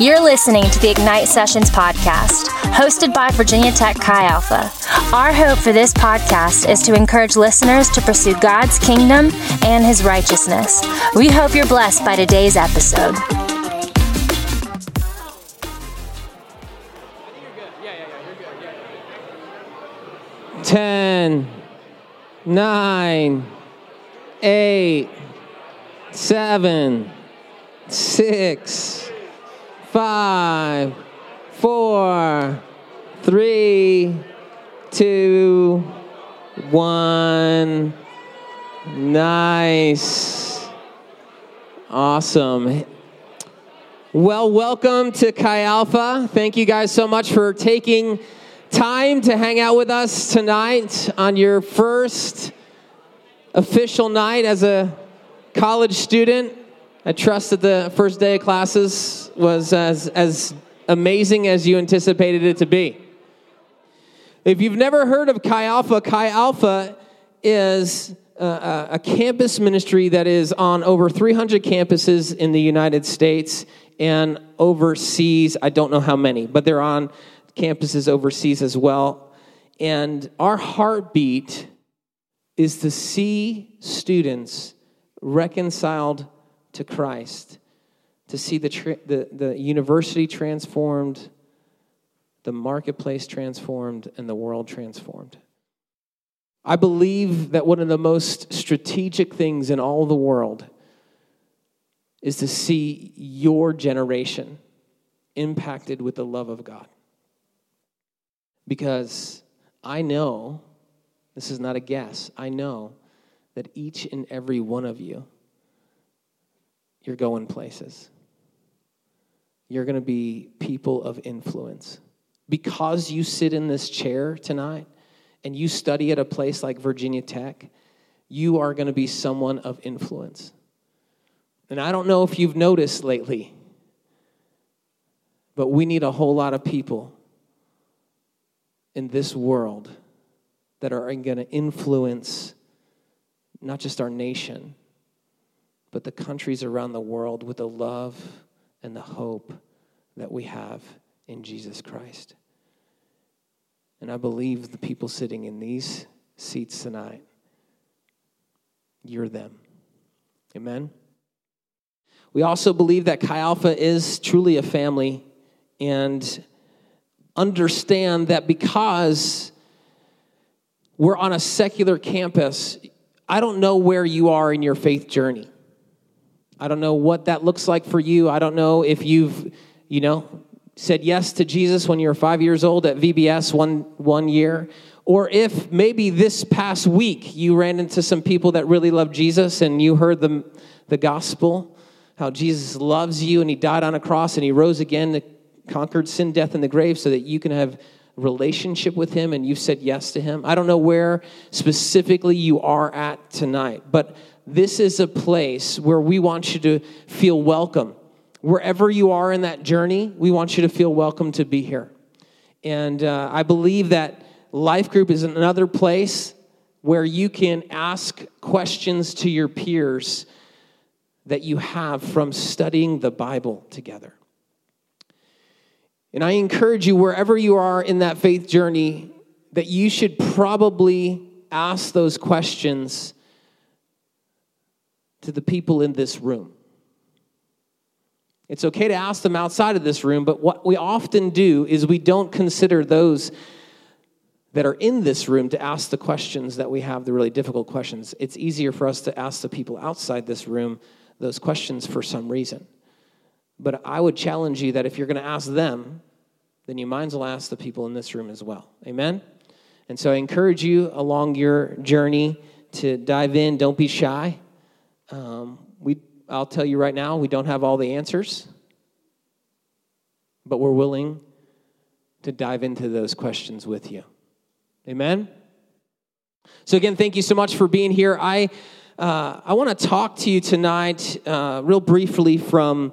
You're listening to the Ignite Sessions podcast, hosted by Virginia Tech Chi Alpha. Our hope for this podcast is to encourage listeners to pursue God's kingdom and his righteousness. We hope you're blessed by today's episode. Ten, nine, eight, seven, six five, four, three, two, one. Nice. Awesome. Well, welcome to Chi Alpha. Thank you guys so much for taking time to hang out with us tonight on your first official night as a college student. I trust that the first day of classes was as, as amazing as you anticipated it to be. If you've never heard of Chi Alpha, Chi Alpha is a, a campus ministry that is on over 300 campuses in the United States and overseas. I don't know how many, but they're on campuses overseas as well. And our heartbeat is to see students reconciled to Christ, to see the, tra- the, the university transformed, the marketplace transformed, and the world transformed. I believe that one of the most strategic things in all the world is to see your generation impacted with the love of God. Because I know, this is not a guess, I know that each and every one of you you're going places. You're going to be people of influence. Because you sit in this chair tonight and you study at a place like Virginia Tech, you are going to be someone of influence. And I don't know if you've noticed lately, but we need a whole lot of people in this world that are going to influence not just our nation, but the countries around the world with the love and the hope that we have in Jesus Christ. And I believe the people sitting in these seats tonight, you're them. Amen. We also believe that Chi Alpha is truly a family and understand that because we're on a secular campus, I don't know where you are in your faith journey. I don't know what that looks like for you. I don't know if you've, you know, said yes to Jesus when you were five years old at VBS one, one year, or if maybe this past week you ran into some people that really love Jesus and you heard the, the gospel, how Jesus loves you and he died on a cross and he rose again to conquered sin, death, and the grave so that you can have relationship with him and you've said yes to him. I don't know where specifically you are at tonight, but this is a place where we want you to feel welcome. Wherever you are in that journey, we want you to feel welcome to be here. And uh, I believe that Life Group is another place where you can ask questions to your peers that you have from studying the Bible together. And I encourage you, wherever you are in that faith journey, that you should probably ask those questions to the people in this room. It's okay to ask them outside of this room, but what we often do is we don't consider those that are in this room to ask the questions that we have, the really difficult questions. It's easier for us to ask the people outside this room those questions for some reason. But I would challenge you that if you're going to ask them, then you might as well ask the people in this room as well. Amen? And so I encourage you along your journey to dive in. Don't be shy. Um, we, I'll tell you right now, we don't have all the answers, but we're willing to dive into those questions with you. Amen? So, again, thank you so much for being here. I, uh, I want to talk to you tonight, uh, real briefly, from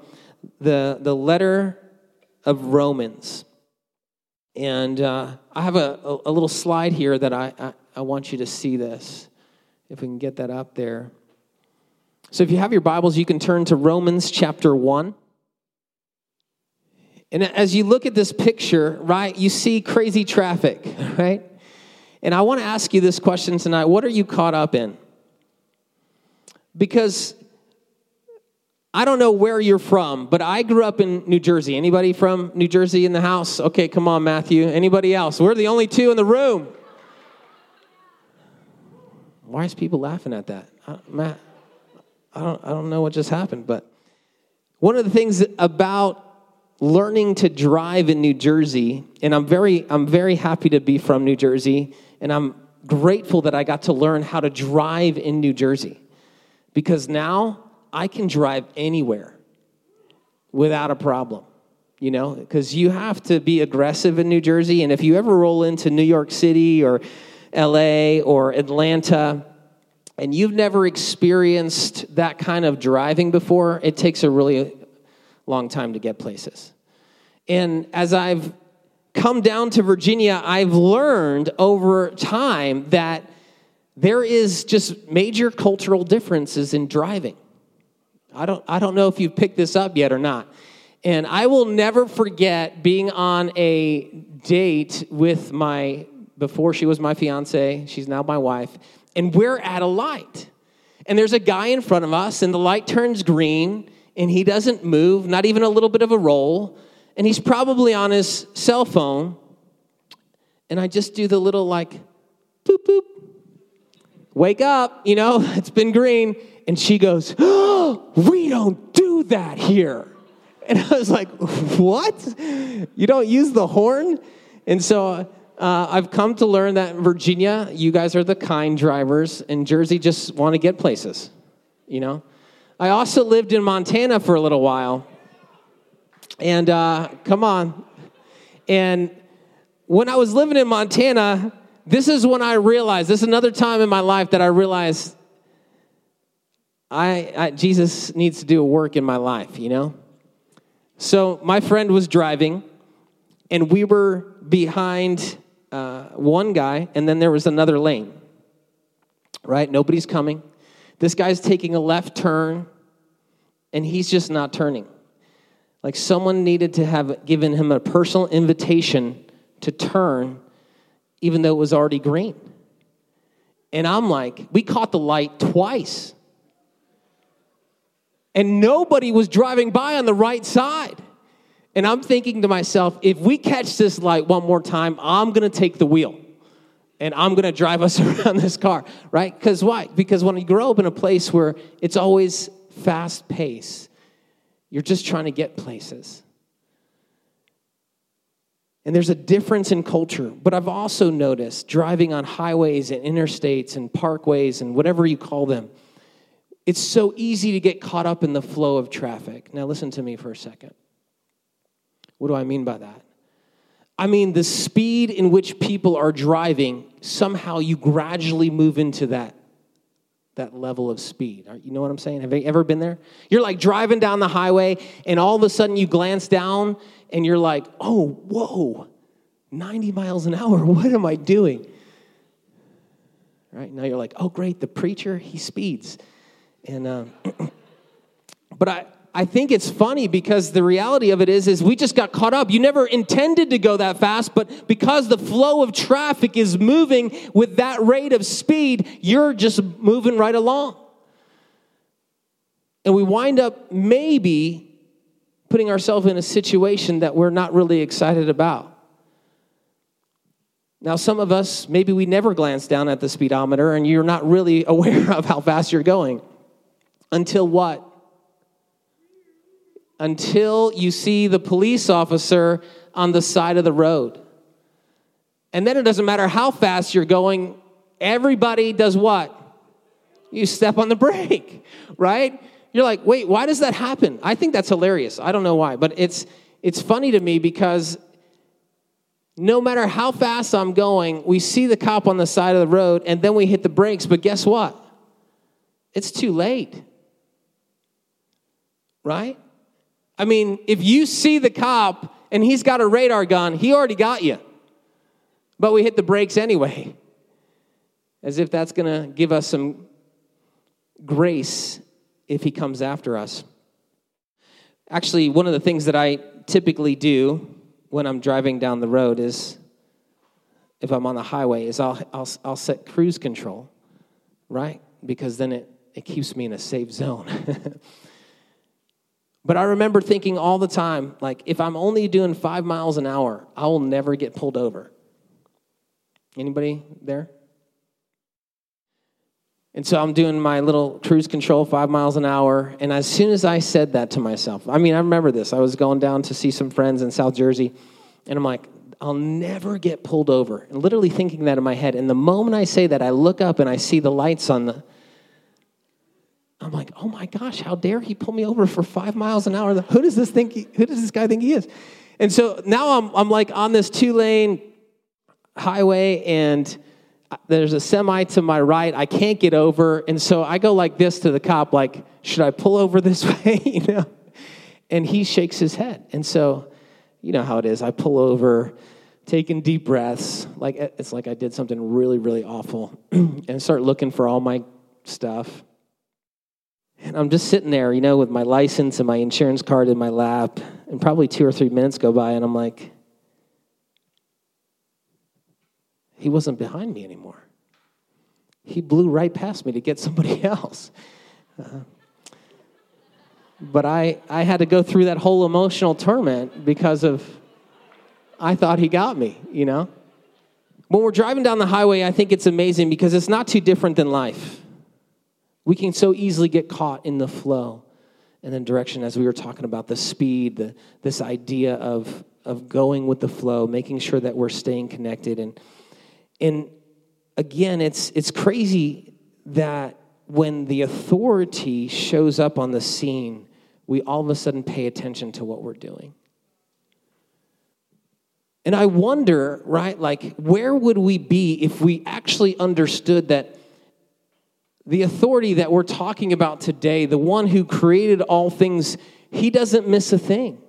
the, the letter of Romans. And uh, I have a, a, a, little slide here that I, I, I want you to see this, if we can get that up there. So if you have your Bibles, you can turn to Romans chapter 1. And as you look at this picture, right, you see crazy traffic, right? And I want to ask you this question tonight what are you caught up in? Because I don't know where you're from, but I grew up in New Jersey. Anybody from New Jersey in the house? Okay, come on, Matthew. Anybody else? We're the only two in the room. Why is people laughing at that? Uh, Matt, I don't, I don't know what just happened, but one of the things about learning to drive in New Jersey, and I'm very, I'm very happy to be from New Jersey, and I'm grateful that I got to learn how to drive in New Jersey because now I can drive anywhere without a problem, you know, because you have to be aggressive in New Jersey. And if you ever roll into New York City or LA or Atlanta, and you've never experienced that kind of driving before, it takes a really long time to get places. And as I've come down to Virginia, I've learned over time that there is just major cultural differences in driving. I don't, I don't know if you've picked this up yet or not. And I will never forget being on a date with my, before she was my fiance, she's now my wife, and we're at a light. And there's a guy in front of us, and the light turns green, and he doesn't move, not even a little bit of a roll. And he's probably on his cell phone. And I just do the little like, boop, boop, wake up, you know, it's been green. And she goes, oh, We don't do that here. And I was like, What? You don't use the horn? And so uh, I've come to learn that Virginia, you guys are the kind drivers, and Jersey just want to get places, you know? I also lived in Montana for a little while. And uh, come on. And when I was living in Montana, this is when I realized, this is another time in my life that I realized I, I, Jesus needs to do a work in my life, you know? So my friend was driving, and we were behind uh, one guy, and then there was another lane, right? Nobody's coming. This guy's taking a left turn, and he's just not turning. Like someone needed to have given him a personal invitation to turn even though it was already green. And I'm like, we caught the light twice. And nobody was driving by on the right side. And I'm thinking to myself, if we catch this light one more time, I'm gonna take the wheel and I'm gonna drive us around this car, right? Because why? Because when you grow up in a place where it's always fast pace, you're just trying to get places. And there's a difference in culture. But I've also noticed driving on highways and interstates and parkways and whatever you call them, it's so easy to get caught up in the flow of traffic. Now, listen to me for a second. What do I mean by that? I mean, the speed in which people are driving, somehow you gradually move into that, that level of speed. You know what I'm saying? Have you ever been there? You're like driving down the highway, and all of a sudden you glance down and you're like, oh, whoa, 90 miles an hour, what am I doing? Right now you're like, oh, great, the preacher, he speeds. And, uh, but I, I think it's funny because the reality of it is, is we just got caught up. You never intended to go that fast, but because the flow of traffic is moving with that rate of speed, you're just moving right along. And we wind up maybe putting ourselves in a situation that we're not really excited about. Now, some of us, maybe we never glance down at the speedometer and you're not really aware of how fast you're going. Until what? Until you see the police officer on the side of the road. And then it doesn't matter how fast you're going, everybody does what? You step on the brake, right? You're like, wait, why does that happen? I think that's hilarious. I don't know why, but it's it's funny to me because no matter how fast I'm going, we see the cop on the side of the road and then we hit the brakes, but guess what? It's too late. Right? I mean, if you see the cop and he's got a radar gun, he already got you. But we hit the brakes anyway, as if that's going to give us some grace if he comes after us. Actually, one of the things that I typically do when I'm driving down the road is if I'm on the highway is I'll, I'll, I'll set cruise control, right? Because then it, it keeps me in a safe zone. but I remember thinking all the time, like, if I'm only doing five miles an hour, I will never get pulled over. Anybody there? And so I'm doing my little cruise control, five miles an hour. And as soon as I said that to myself, I mean, I remember this. I was going down to see some friends in South Jersey, and I'm like, I'll never get pulled over. And literally thinking that in my head. And the moment I say that, I look up and I see the lights on the. I'm like, oh my gosh, how dare he pull me over for five miles an hour? Who does this think? He, who does this guy think he is? And so now I'm, I'm like on this two lane highway and there's a semi to my right. I can't get over. And so I go like this to the cop, like, should I pull over this way? you know? And he shakes his head. And so you know how it is. I pull over, taking deep breaths, like it's like I did something really, really awful, and start looking for all my stuff. And I'm just sitting there, you know, with my license and my insurance card in my lap, and probably two or three minutes go by, and I'm like, he wasn't behind me anymore. He blew right past me to get somebody else. Uh, but I, I had to go through that whole emotional torment because of I thought he got me, you know? When we're driving down the highway, I think it's amazing because it's not too different than life. We can so easily get caught in the flow and the direction, as we were talking about, the speed, the, this idea of, of going with the flow, making sure that we're staying connected. And, and again, it's, it's crazy that when the authority shows up on the scene, we all of a sudden pay attention to what we're doing. And I wonder, right, like, where would we be if we actually understood that the authority that we're talking about today, the one who created all things, he doesn't miss a thing?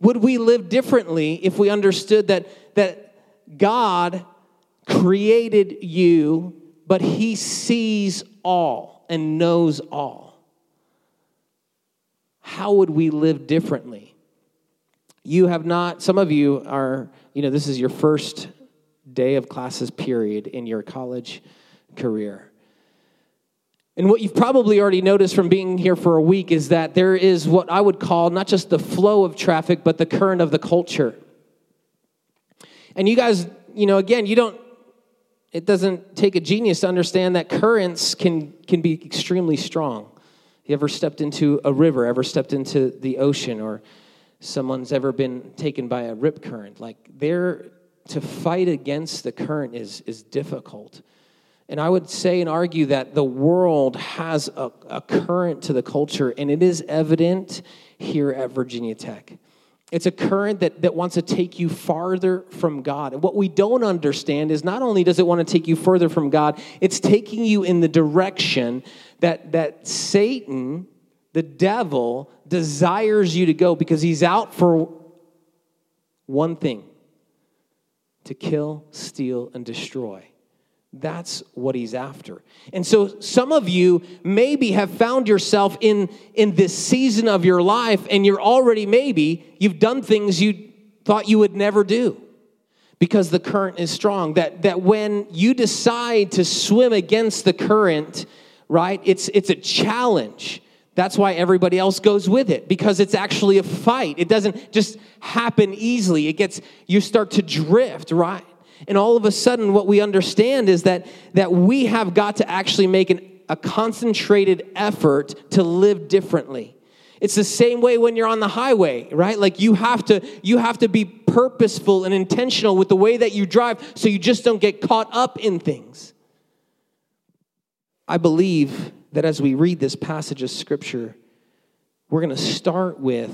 Would we live differently if we understood that, that God created you, but he sees all and knows all? how would we live differently? You have not, some of you are, you know, this is your first day of classes period in your college career. And what you've probably already noticed from being here for a week is that there is what I would call not just the flow of traffic, but the current of the culture. And you guys, you know, again, you don't, it doesn't take a genius to understand that currents can, can be extremely strong. You ever stepped into a river, ever stepped into the ocean, or someone's ever been taken by a rip current? Like, there to fight against the current is, is difficult. And I would say and argue that the world has a, a current to the culture, and it is evident here at Virginia Tech. It's a current that, that wants to take you farther from God. And what we don't understand is not only does it want to take you further from God, it's taking you in the direction that, that Satan, the devil, desires you to go because he's out for one thing to kill, steal, and destroy. That's what he's after. And so some of you maybe have found yourself in, in this season of your life, and you're already maybe, you've done things you thought you would never do because the current is strong. That, that when you decide to swim against the current, right, it's, it's a challenge. That's why everybody else goes with it because it's actually a fight. It doesn't just happen easily. It gets, you start to drift, right? And all of a sudden, what we understand is that, that we have got to actually make an, a concentrated effort to live differently. It's the same way when you're on the highway, right? Like you have to you have to be purposeful and intentional with the way that you drive so you just don't get caught up in things. I believe that as we read this passage of scripture, we're going to start with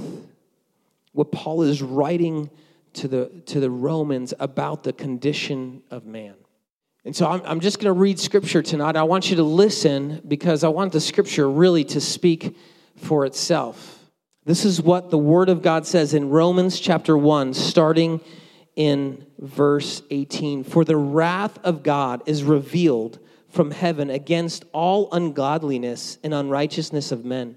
what Paul is writing to the, to the Romans about the condition of man. And so I'm, I'm just going to read scripture tonight. I want you to listen because I want the scripture really to speak for itself. This is what the Word of God says in Romans chapter 1, starting in verse 18 For the wrath of God is revealed from heaven against all ungodliness and unrighteousness of men,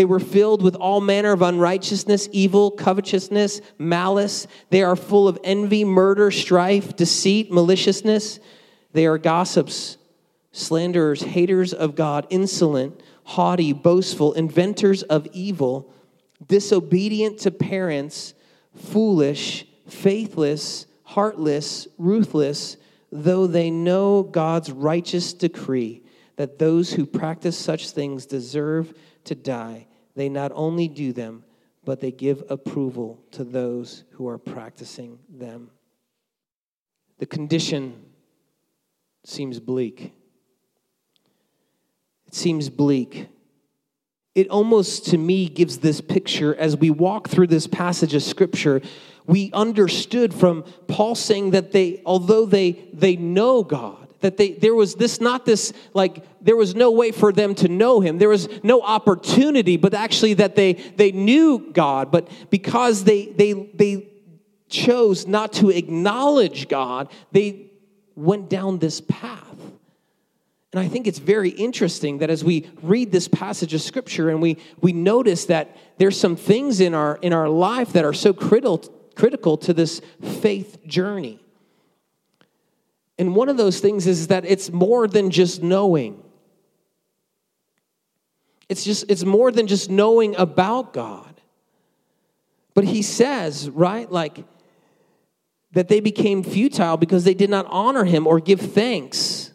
They were filled with all manner of unrighteousness, evil, covetousness, malice. They are full of envy, murder, strife, deceit, maliciousness. They are gossips, slanderers, haters of God, insolent, haughty, boastful, inventors of evil, disobedient to parents, foolish, faithless, heartless, ruthless, though they know God's righteous decree that those who practice such things deserve to die, they not only do them, but they give approval to those who are practicing them. The condition seems bleak. It seems bleak. It almost to me gives this picture as we walk through this passage of scripture. We understood from Paul saying that they, although they, they know God, that they there was this not this like there was no way for them to know him there was no opportunity but actually that they they knew god but because they they they chose not to acknowledge god they went down this path and I think it's very interesting that as we read this passage of scripture and we, we notice that there's some things in our, in our life that are so critical, critical to this faith journey. And one of those things is that it's more than just knowing. It's just it's more than just knowing about God. But he says, right, like that they became futile because they did not honor him or give thanks,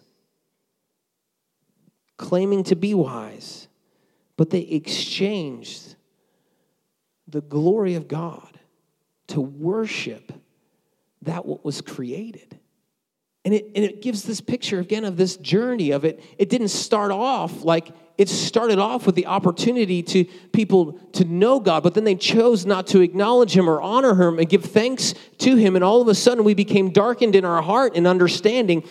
claiming to be wise. But they exchanged the glory of God to worship that what was created. And it, and it gives this picture again of this journey of it. It didn't start off like it started off with the opportunity to people to know God, but then they chose not to acknowledge Him or honor Him and give thanks to Him. And all of a sudden, we became darkened in our heart and understanding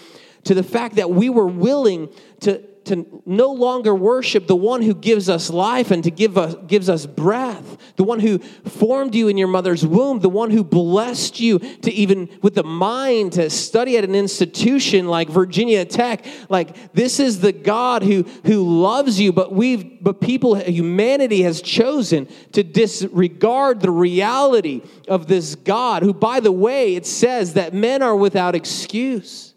to the fact that we were willing to to no longer worship the one who gives us life and to give us gives us breath the one who formed you in your mother's womb the one who blessed you to even with the mind to study at an institution like Virginia Tech like this is the God who who loves you but we've but people humanity has chosen to disregard the reality of this God who by the way it says that men are without excuse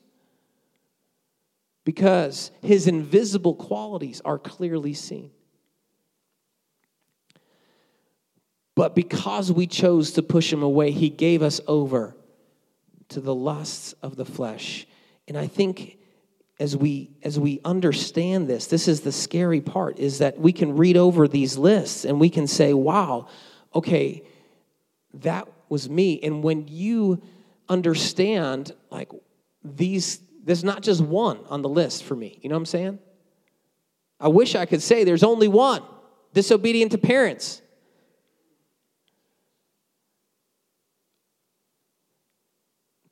because his invisible qualities are clearly seen. But because we chose to push him away, he gave us over to the lusts of the flesh. And I think as we as we understand this, this is the scary part is that we can read over these lists and we can say, "Wow, okay, that was me." And when you understand like these there's not just one on the list for me. You know what I'm saying? I wish I could say there's only one disobedient to parents.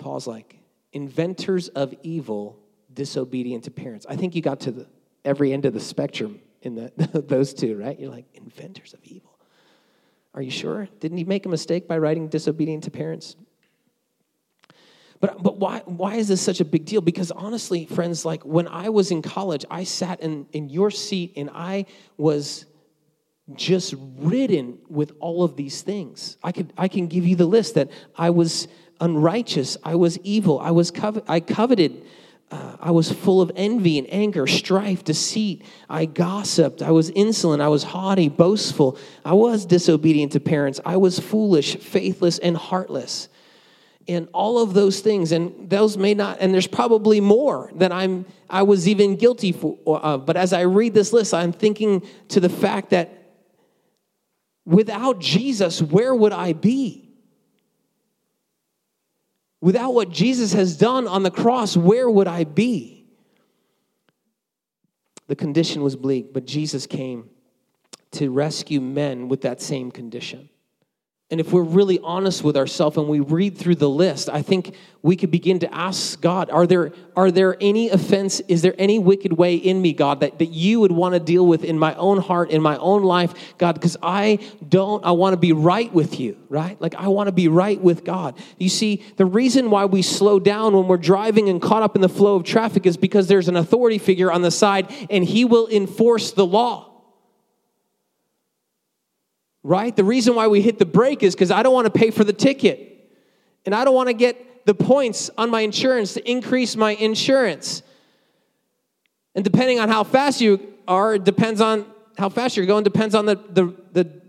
Paul's like, inventors of evil, disobedient to parents. I think you got to the, every end of the spectrum in the, those two, right? You're like, inventors of evil. Are you sure? Didn't he make a mistake by writing disobedient to parents? But, but why, why is this such a big deal? Because honestly, friends, like when I was in college, I sat in, in your seat and I was just ridden with all of these things. I, could, I can give you the list that I was unrighteous, I was evil, I, was covet, I coveted, uh, I was full of envy and anger, strife, deceit. I gossiped. I was insolent. I was haughty, boastful. I was disobedient to parents. I was foolish, faithless, and heartless and all of those things and those may not and there's probably more that i'm i was even guilty for uh, but as i read this list i'm thinking to the fact that without jesus where would i be without what jesus has done on the cross where would i be? The condition was bleak but jesus came to rescue men with that same condition and if we're really honest with ourselves and we read through the list, I think we could begin to ask God, are there, are there any offense? Is there any wicked way in me, God, that, that you would want to deal with in my own heart, in my own life, God? Because I don't, I want to be right with you, right? Like I want to be right with God. You see, the reason why we slow down when we're driving and caught up in the flow of traffic is because there's an authority figure on the side and he will enforce the law right? The reason why we hit the brake is because I don't want to pay for the ticket. And I don't want to get the points on my insurance to increase my insurance. And depending on how fast you are, depends on how fast you're going, depends on the, the, the,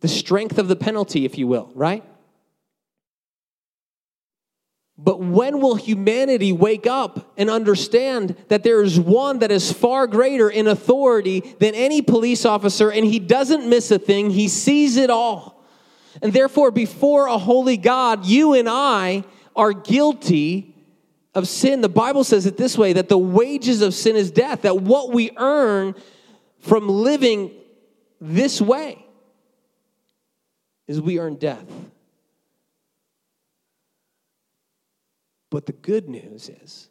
the strength of the penalty, if you will, right? But when will humanity wake up and understand that there is one that is far greater in authority than any police officer and he doesn't miss a thing, he sees it all. And therefore, before a holy God, you and I are guilty of sin. The Bible says it this way that the wages of sin is death, that what we earn from living this way is we earn death. But the good news is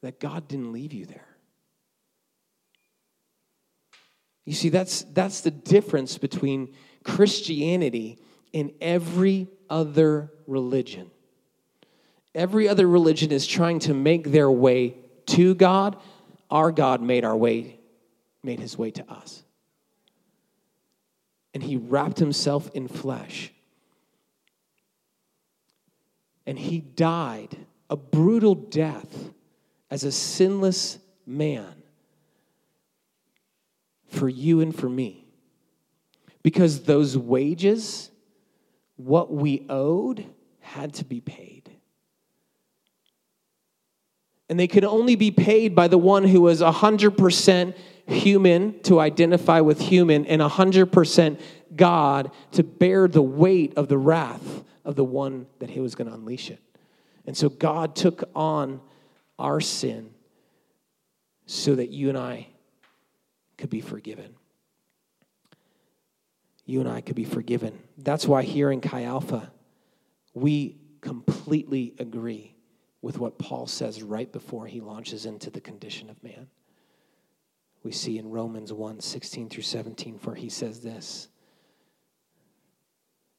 that God didn't leave you there. You see, that's, that's the difference between Christianity and every other religion. Every other religion is trying to make their way to God. Our God made our way, made his way to us. And he wrapped himself in flesh and he died a brutal death as a sinless man for you and for me. Because those wages, what we owed, had to be paid. And they could only be paid by the one who was 100% human to identify with human and 100% God to bear the weight of the wrath of the one that he was going to unleash it. And so God took on our sin so that you and I could be forgiven. You and I could be forgiven. That's why here in Chi Alpha, we completely agree with what Paul says right before he launches into the condition of man. We see in Romans 1 16 through 17, for he says this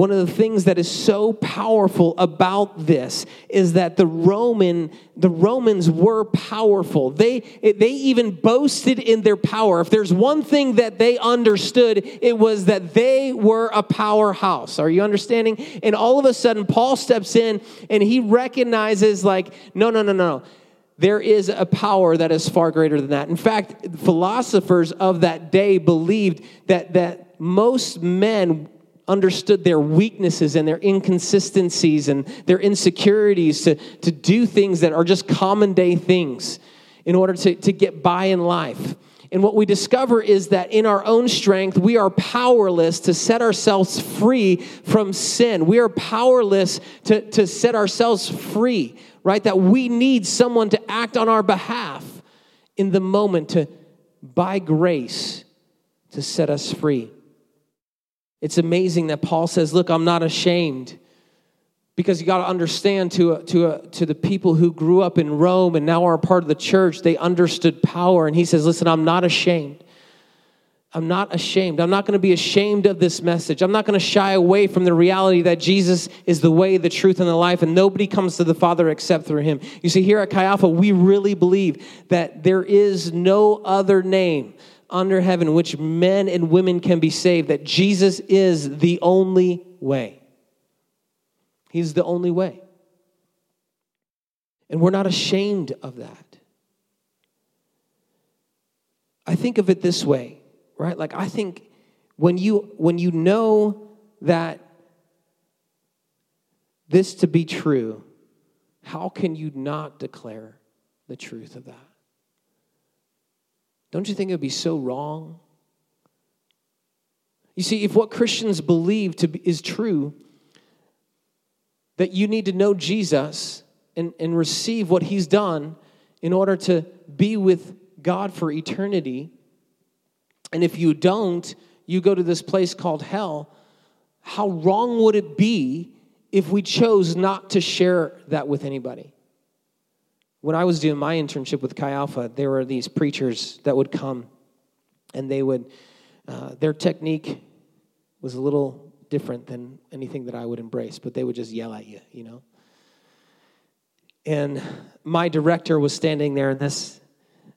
One of the things that is so powerful about this is that the Roman the Romans were powerful. They they even boasted in their power. If there's one thing that they understood, it was that they were a powerhouse. Are you understanding? And all of a sudden Paul steps in and he recognizes like no no no no. there is a power that is far greater than that. In fact, philosophers of that day believed that, that most men understood their weaknesses and their inconsistencies and their insecurities to, to do things that are just common day things in order to, to get by in life. And what we discover is that in our own strength, we are powerless to set ourselves free from sin. We are powerless to, to set ourselves free, right? That we need someone to act on our behalf in the moment to, by grace, to set us free. It's amazing that Paul says, Look, I'm not ashamed because you got to understand to, to, to the people who grew up in Rome and now are a part of the church, they understood power. And he says, Listen, I'm not ashamed. I'm not ashamed. I'm not going to be ashamed of this message. I'm not going to shy away from the reality that Jesus is the way, the truth, and the life, and nobody comes to the Father except through him. You see, here at Chi Alpha, we really believe that there is no other name under heaven which men and women can be saved, that Jesus is the only way. He's the only way. And we're not ashamed of that. I think of it this way, right? Like I think when you when you know that this to be true, how can you not declare the truth of that? Don't you think it would be so wrong? You see, if what Christians believe to be, is true, that you need to know Jesus and, and receive what he's done in order to be with God for eternity. And if you don't, you go to this place called hell. How wrong would it be if we chose not to share that with anybody? When I was doing my internship with Chi Alpha, there were these preachers that would come and they would, uh, their technique was a little different than anything that I would embrace, but they would just yell at you, you know? And my director was standing there, and this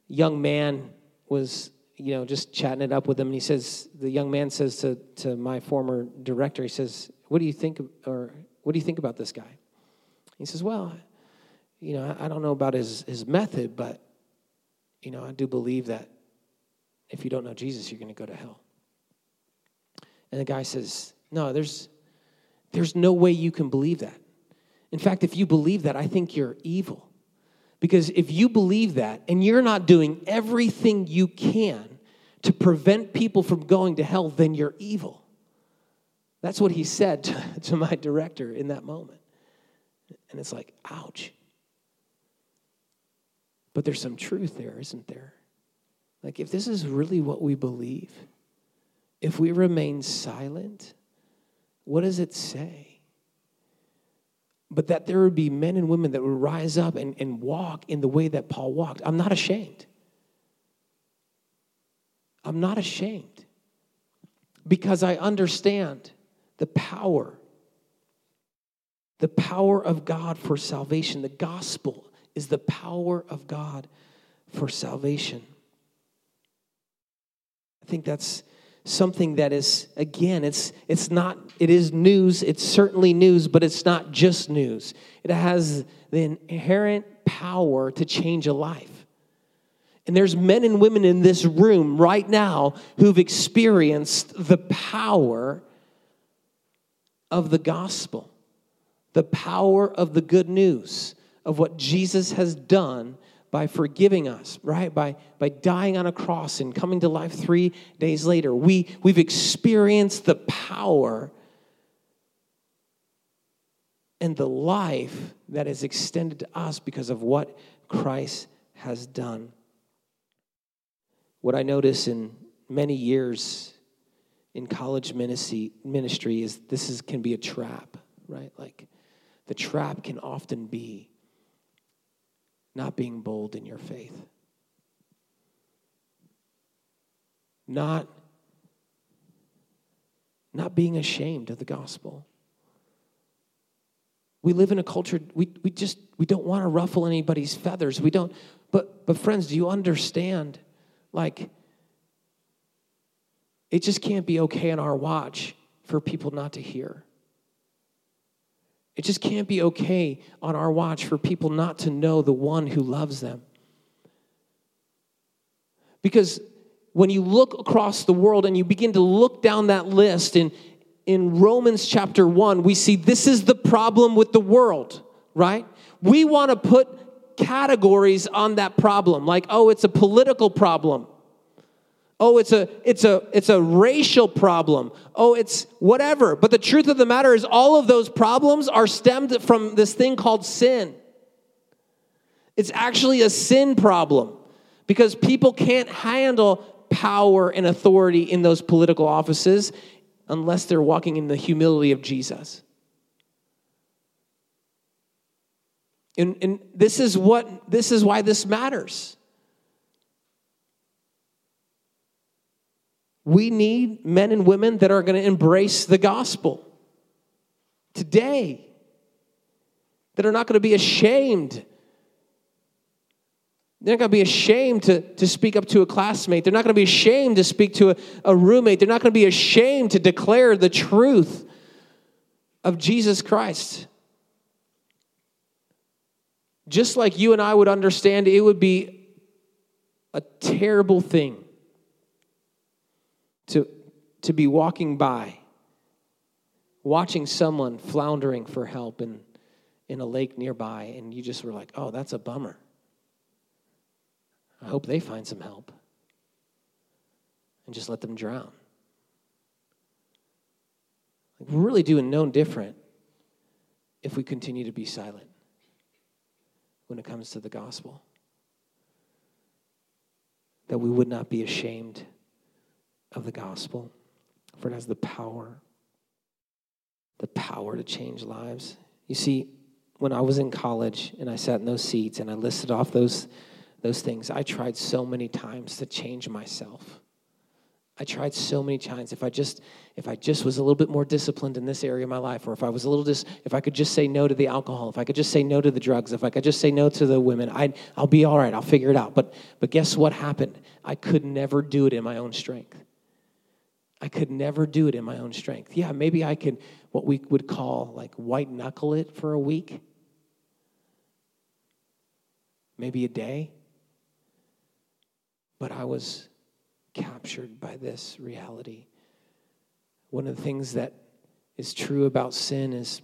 young man was, you know, just chatting it up with him. And he says, the young man says to, to my former director, he says, What do you think, or what do you think about this guy? He says, Well, you know, I don't know about his, his method, but, you know, I do believe that if you don't know Jesus, you're going to go to hell. And the guy says, no, there's, there's no way you can believe that. In fact, if you believe that, I think you're evil. Because if you believe that and you're not doing everything you can to prevent people from going to hell, then you're evil. That's what he said to, to my director in that moment. And it's like, ouch. But there's some truth there, isn't there? Like, if this is really what we believe, if we remain silent, what does it say? But that there would be men and women that would rise up and, and walk in the way that Paul walked. I'm not ashamed. I'm not ashamed because I understand the power, the power of God for salvation. The gospel is the power of God for salvation. I think that's something that is again it's it's not it is news. It's certainly news but it's not just news. It has the inherent power to change a life. And there's men and women in this room right now who've experienced the power of the gospel the power of the good news of what Jesus has done by forgiving us, right? By, by dying on a cross and coming to life three days later. We, we've experienced the power and the life that is extended to us because of what Christ has done. What I notice in many years in college ministry, ministry is this is, can be a trap, right? Like the trap can often be not being bold in your faith, not, not being ashamed of the gospel. We live in a culture, we, we just, we don't want to ruffle anybody's feathers. We don't, but, but friends, do you understand? Like, it just can't be okay on our watch for people not to hear. It just can't be okay on our watch for people not to know the one who loves them. Because when you look across the world and you begin to look down that list in, in Romans chapter 1, we see this is the problem with the world, right? We want to put categories on that problem, like, oh, it's a political problem. Oh, it's a it's a it's a racial problem. Oh, it's whatever. But the truth of the matter is all of those problems are stemmed from this thing called sin. It's actually a sin problem because people can't handle power and authority in those political offices unless they're walking in the humility of Jesus. And, and this is what this is why this matters. We need men and women that are going to embrace the gospel today, that are not going to be ashamed. They're not going to be ashamed to, to speak up to a classmate. They're not going to be ashamed to speak to a, a roommate. They're not going to be ashamed to declare the truth of Jesus Christ. Just like you and I would understand, it would be a terrible thing to, to be walking by, watching someone floundering for help in, in a lake nearby, and you just were like, oh, that's a bummer. I hope they find some help. And just let them drown. Like, we're really doing no different if we continue to be silent when it comes to the gospel. That we would not be ashamed of the gospel, for it has the power, the power to change lives. You see, when I was in college and I sat in those seats and I listed off those, those things, I tried so many times to change myself. I tried so many times. If I just, if I just was a little bit more disciplined in this area of my life, or if I was a little dis, if I could just say no to the alcohol, if I could just say no to the drugs, if I could just say no to the women, I'd, I'll be all right. I'll figure it out. But, but guess what happened? I could never do it in my own strength. I could never do it in my own strength. Yeah, maybe I could, what we would call like white knuckle it for a week, maybe a day. But I was captured by this reality. One of the things that is true about sin is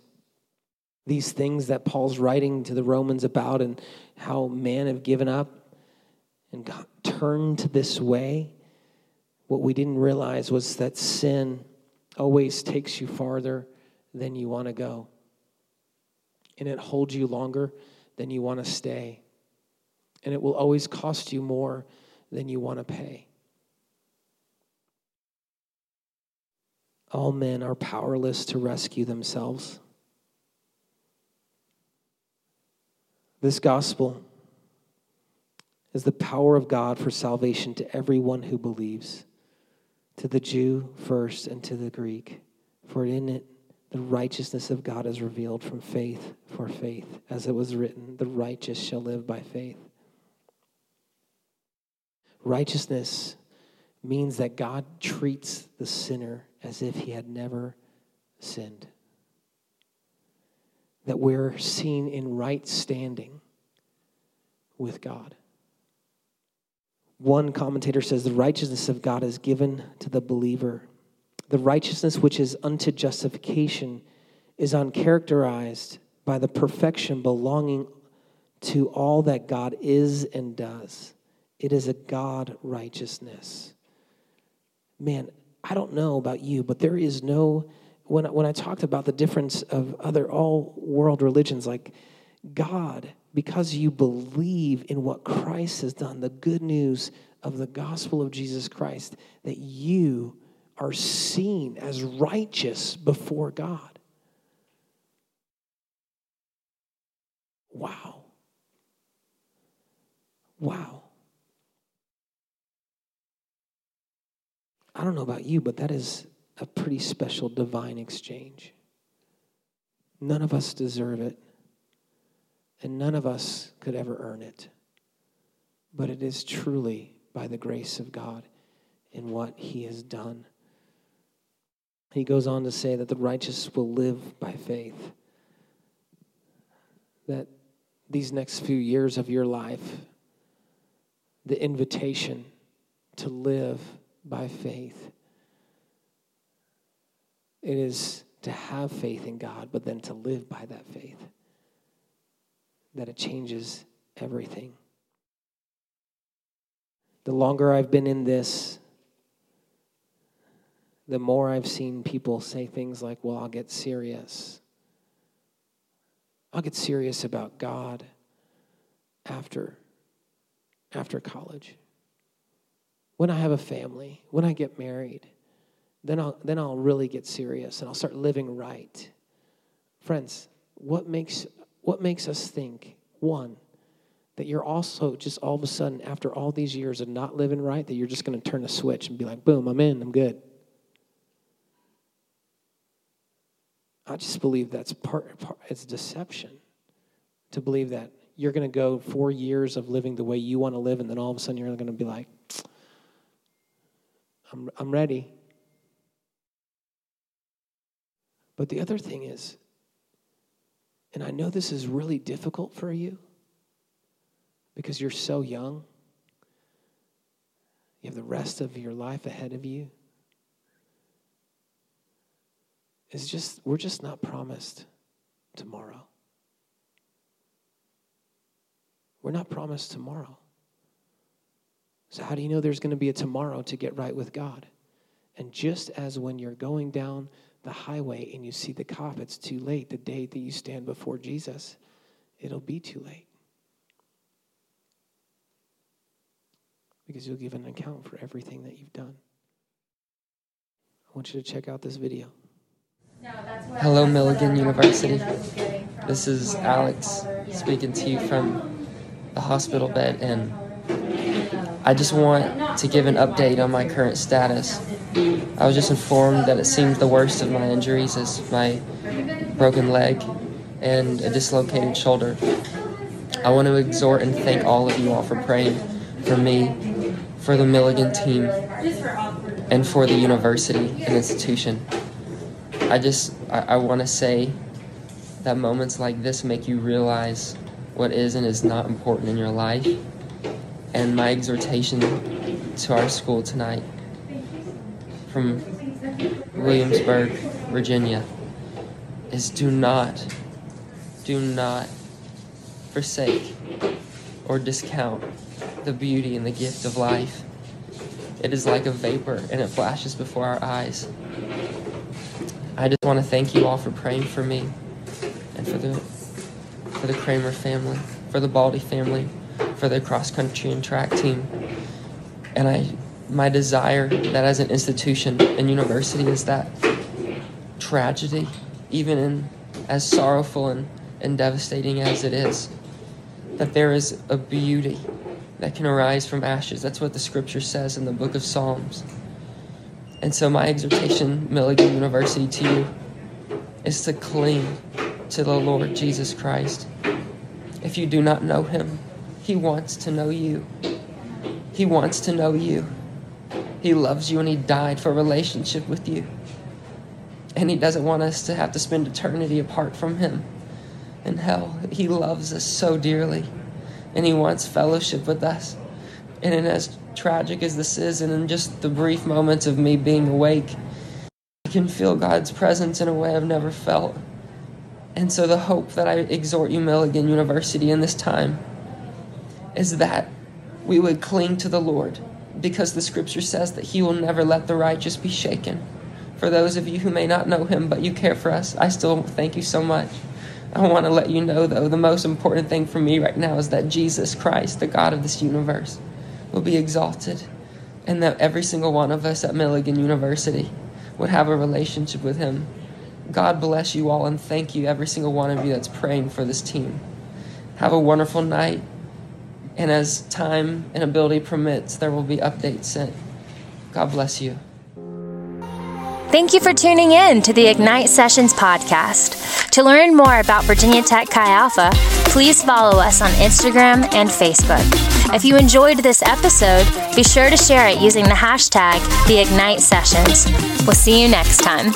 these things that Paul's writing to the Romans about and how men have given up and turned to this way what we didn't realize was that sin always takes you farther than you want to go. And it holds you longer than you want to stay. And it will always cost you more than you want to pay. All men are powerless to rescue themselves. This gospel is the power of God for salvation to everyone who believes to the Jew first and to the Greek. For in it the righteousness of God is revealed from faith for faith, as it was written, the righteous shall live by faith. Righteousness means that God treats the sinner as if he had never sinned. That we're seen in right standing with God. One commentator says, The righteousness of God is given to the believer. The righteousness which is unto justification is uncharacterized by the perfection belonging to all that God is and does. It is a God righteousness. Man, I don't know about you, but there is no, when, when I talked about the difference of other all world religions, like God because you believe in what Christ has done, the good news of the gospel of Jesus Christ, that you are seen as righteous before God. Wow. Wow. I don't know about you, but that is a pretty special divine exchange. None of us deserve it. And none of us could ever earn it. But it is truly by the grace of God in what he has done. He goes on to say that the righteous will live by faith. that these next few years of your life, the invitation to live by faith, it is to have faith in God, but then to live by that faith, that it changes everything. The longer I've been in this, the more I've seen people say things like, Well, I'll get serious. I'll get serious about God after, after college. When I have a family, when I get married, then I'll, then I'll really get serious and I'll start living right. Friends, what makes, what makes us think, one, that you're also just all of a sudden, after all these years of not living right, that you're just going to turn a switch and be like, boom, I'm in, I'm good. I just believe that's part, part it's deception to believe that you're going to go four years of living the way you want to live, and then all of a sudden you're going to be like, I'm, I'm ready. But the other thing is, and I know this is really difficult for you because you're so young. You have the rest of your life ahead of you. It's just, we're just not promised tomorrow. We're not promised tomorrow. So, how do you know there's going to be a tomorrow to get right with God? And just as when you're going down the highway and you see the cop, it's too late. The day that you stand before Jesus, it'll be too late. because you'll give an account for everything that you've done. I want you to check out this video. Hello, Milligan University. This is Alex speaking to you from the hospital bed, and I just want to give an update on my current status. I was just informed that it seems the worst of my injuries is my broken leg and a dislocated shoulder. I want to exhort and thank all of you all for praying for me for the Milligan team, and for the university and institution. I just, I, I want to say that moments like this make you realize what is and is not important in your life. And my exhortation to our school tonight from Williamsburg, Virginia, is do not, do not forsake or discount the beauty and the gift of life. It is like a vapor and it flashes before our eyes. I just want to thank you all for praying for me and for the for the Kramer family, for the Baldy family, for the cross country and track team. And I my desire that as an institution and university is that tragedy, even in as sorrowful and, and devastating as it is, that there is a beauty that can arise from ashes. That's what the scripture says in the book of Psalms. And so, my exhortation, Milligan University, to you is to cling to the Lord Jesus Christ. If you do not know him, he wants to know you. He wants to know you. He loves you and he died for a relationship with you. And he doesn't want us to have to spend eternity apart from him in hell. He loves us so dearly and He wants fellowship with us. And in as tragic as this is, and in just the brief moments of me being awake, I can feel God's presence in a way I've never felt. And so, the hope that I exhort you, Milligan University, in this time is that we would cling to the Lord because the scripture says that He will never let the righteous be shaken. For those of you who may not know Him, but you care for us, I still thank you so much. I want to let you know, though, the most important thing for me right now is that Jesus Christ, the God of this universe, will be exalted, and that every single one of us at Milligan University would have a relationship with Him. God bless you all, and thank you, every single one of you that's praying for this team. Have a wonderful night, and as time and ability permits, there will be updates sent. God bless you. Thank you for tuning in to the Ignite Sessions podcast. To learn more about Virginia Tech Chi Alpha, please follow us on Instagram and Facebook. If you enjoyed this episode, be sure to share it using the hashtag the Ignite Sessions. We'll see you next time.